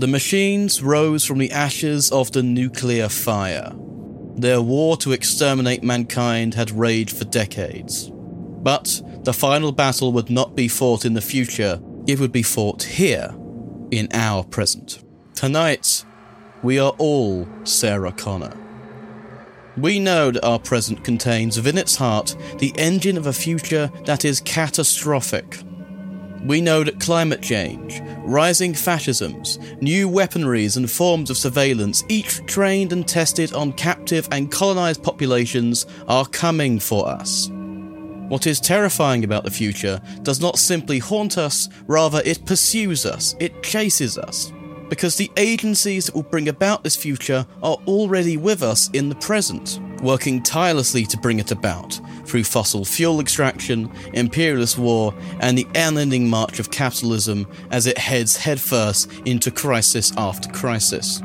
The machines rose from the ashes of the nuclear fire. Their war to exterminate mankind had raged for decades. But the final battle would not be fought in the future, it would be fought here, in our present. Tonight, we are all Sarah Connor. We know that our present contains within its heart the engine of a future that is catastrophic. We know that climate change, rising fascisms, new weaponries and forms of surveillance, each trained and tested on captive and colonized populations, are coming for us. What is terrifying about the future does not simply haunt us, rather, it pursues us, it chases us because the agencies that will bring about this future are already with us in the present, working tirelessly to bring it about through fossil fuel extraction, imperialist war, and the unending march of capitalism as it heads headfirst into crisis after crisis.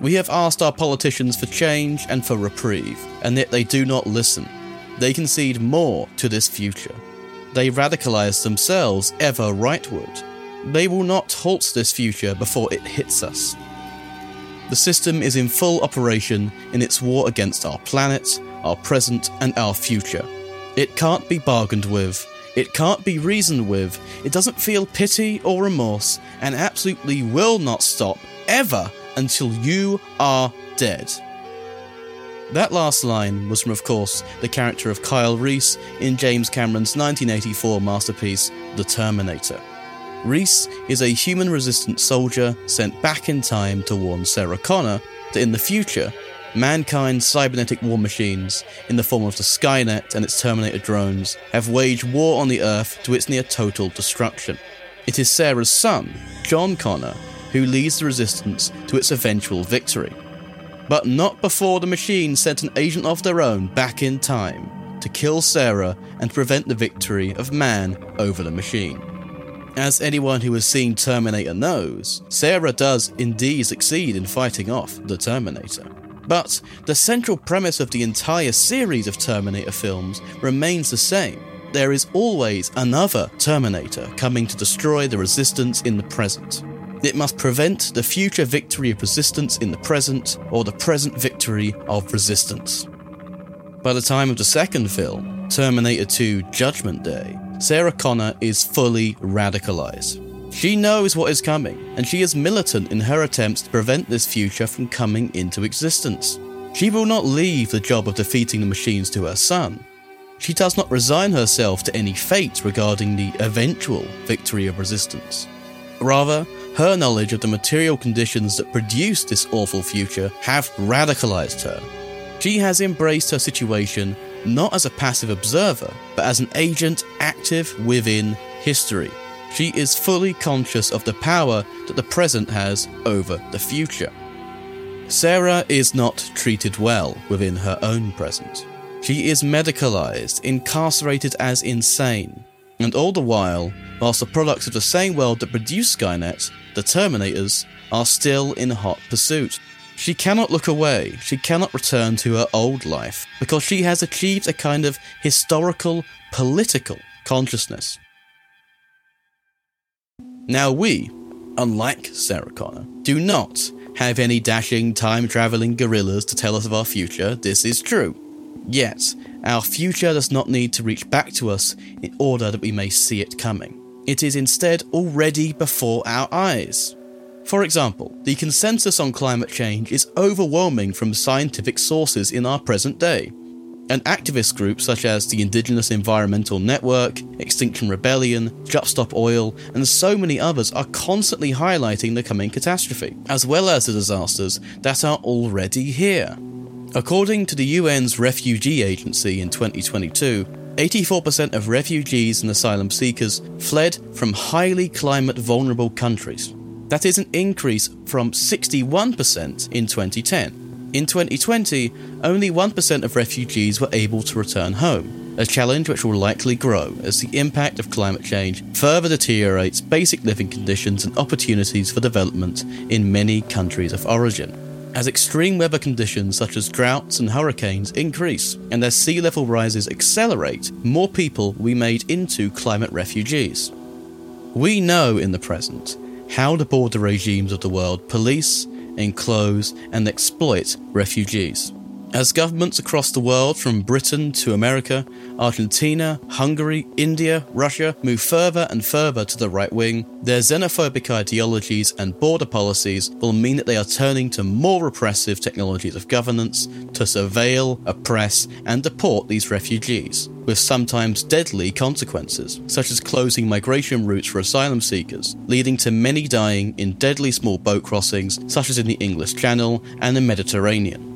We have asked our politicians for change and for reprieve, and yet they do not listen. They concede more to this future. They radicalize themselves ever rightward they will not halt this future before it hits us. The system is in full operation in its war against our planet, our present, and our future. It can't be bargained with, it can't be reasoned with, it doesn't feel pity or remorse, and absolutely will not stop ever until you are dead. That last line was from, of course, the character of Kyle Reese in James Cameron's 1984 masterpiece, The Terminator. Reese is a human resistant soldier sent back in time to warn Sarah Connor that in the future, mankind's cybernetic war machines, in the form of the Skynet and its Terminator drones, have waged war on the Earth to its near total destruction. It is Sarah's son, John Connor, who leads the resistance to its eventual victory. But not before the machines sent an agent of their own back in time to kill Sarah and prevent the victory of man over the machine. As anyone who has seen Terminator knows, Sarah does indeed succeed in fighting off the Terminator. But the central premise of the entire series of Terminator films remains the same. There is always another Terminator coming to destroy the resistance in the present. It must prevent the future victory of resistance in the present or the present victory of resistance. By the time of the second film, Terminator 2 Judgment Day, Sarah Connor is fully radicalized. She knows what is coming, and she is militant in her attempts to prevent this future from coming into existence. She will not leave the job of defeating the machines to her son. She does not resign herself to any fate regarding the eventual victory of resistance. Rather, her knowledge of the material conditions that produce this awful future have radicalized her. She has embraced her situation not as a passive observer, but as an agent active within history. She is fully conscious of the power that the present has over the future. Sarah is not treated well within her own present. She is medicalized, incarcerated as insane, and all the while, whilst the products of the same world that produced Skynet, the Terminators, are still in hot pursuit. She cannot look away, she cannot return to her old life, because she has achieved a kind of historical, political consciousness. Now, we, unlike Sarah Connor, do not have any dashing, time traveling guerrillas to tell us of our future. This is true. Yet, our future does not need to reach back to us in order that we may see it coming. It is instead already before our eyes. For example, the consensus on climate change is overwhelming from scientific sources in our present day. And activist groups such as the Indigenous Environmental Network, Extinction Rebellion, Just Stop Oil, and so many others are constantly highlighting the coming catastrophe, as well as the disasters that are already here. According to the UN's Refugee Agency in 2022, 84% of refugees and asylum seekers fled from highly climate vulnerable countries. That is an increase from 61% in 2010. In 2020, only 1% of refugees were able to return home, a challenge which will likely grow as the impact of climate change further deteriorates basic living conditions and opportunities for development in many countries of origin. As extreme weather conditions such as droughts and hurricanes increase, and as sea level rises accelerate, more people will be made into climate refugees. We know in the present how the border regimes of the world police, enclose, and exploit refugees. As governments across the world, from Britain to America, Argentina, Hungary, India, Russia, move further and further to the right wing, their xenophobic ideologies and border policies will mean that they are turning to more repressive technologies of governance to surveil, oppress, and deport these refugees, with sometimes deadly consequences, such as closing migration routes for asylum seekers, leading to many dying in deadly small boat crossings, such as in the English Channel and the Mediterranean.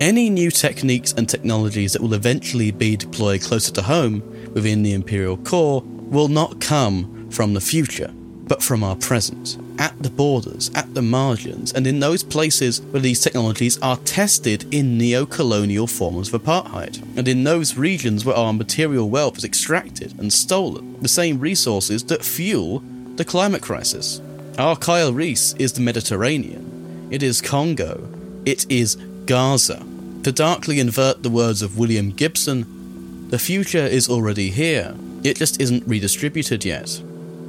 Any new techniques and technologies that will eventually be deployed closer to home within the Imperial core will not come from the future, but from our present, at the borders, at the margins, and in those places where these technologies are tested in neo colonial forms of apartheid, and in those regions where our material wealth is extracted and stolen, the same resources that fuel the climate crisis. Our Kyle Reese is the Mediterranean, it is Congo, it is Gaza. To darkly invert the words of William Gibson, the future is already here, it just isn't redistributed yet.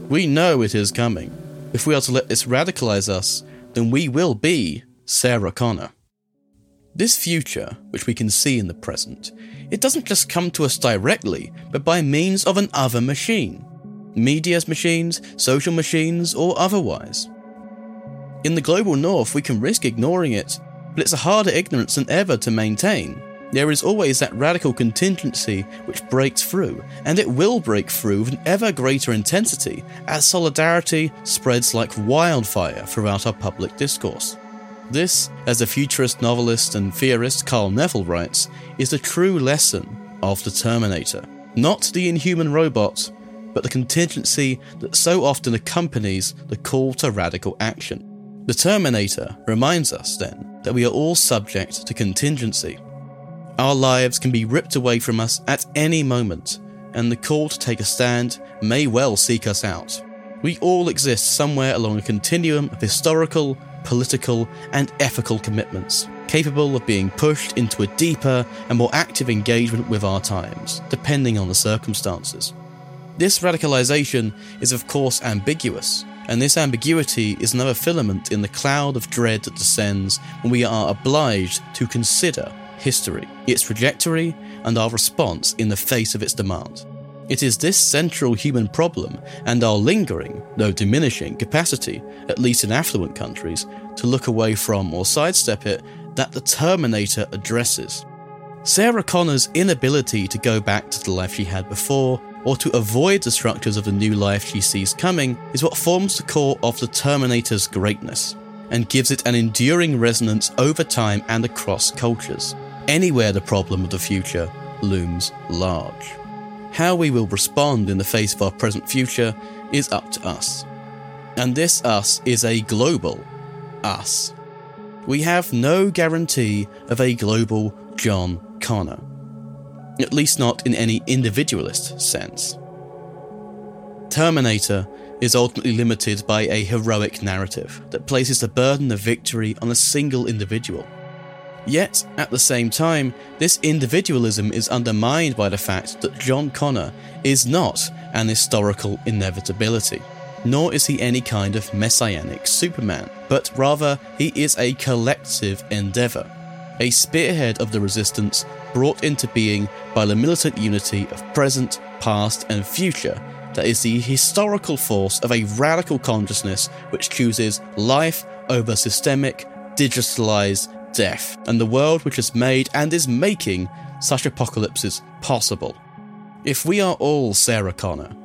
We know it is coming. If we are to let this radicalize us, then we will be Sarah Connor. This future, which we can see in the present, it doesn't just come to us directly, but by means of an other machine. Media's machines, social machines, or otherwise. In the global north, we can risk ignoring it but it's a harder ignorance than ever to maintain. There is always that radical contingency which breaks through, and it will break through with an ever greater intensity as solidarity spreads like wildfire throughout our public discourse. This, as the futurist novelist and theorist Carl Neville writes, is the true lesson of the Terminator. Not the inhuman robot, but the contingency that so often accompanies the call to radical action. The Terminator reminds us, then, that we are all subject to contingency. Our lives can be ripped away from us at any moment, and the call to take a stand may well seek us out. We all exist somewhere along a continuum of historical, political, and ethical commitments, capable of being pushed into a deeper and more active engagement with our times, depending on the circumstances. This radicalization is, of course, ambiguous, and this ambiguity is another filament in the cloud of dread that descends when we are obliged to consider history, its trajectory, and our response in the face of its demand. It is this central human problem and our lingering, though diminishing, capacity, at least in affluent countries, to look away from or sidestep it that the Terminator addresses. Sarah Connor's inability to go back to the life she had before or to avoid the structures of the new life she sees coming, is what forms the core of the Terminator's greatness, and gives it an enduring resonance over time and across cultures. Anywhere the problem of the future looms large. How we will respond in the face of our present future is up to us. And this us is a global us. We have no guarantee of a global John Connor at least not in any individualist sense. Terminator is ultimately limited by a heroic narrative that places the burden of victory on a single individual. Yet, at the same time, this individualism is undermined by the fact that John Connor is not an historical inevitability, nor is he any kind of messianic Superman, but rather he is a collective endeavour a spearhead of the resistance brought into being by the militant unity of present, past, and future that is the historical force of a radical consciousness which chooses life over systemic, digitalized death, and the world which has made and is making such apocalypses possible. If we are all Sarah Connor,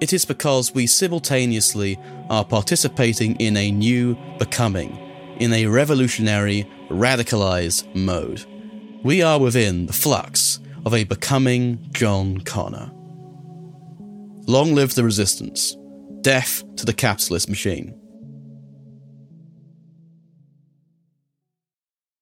it is because we simultaneously are participating in a new becoming, in a revolutionary radicalized mode. We are within the flux of a becoming John Connor. Long live the resistance. Death to the capitalist machine.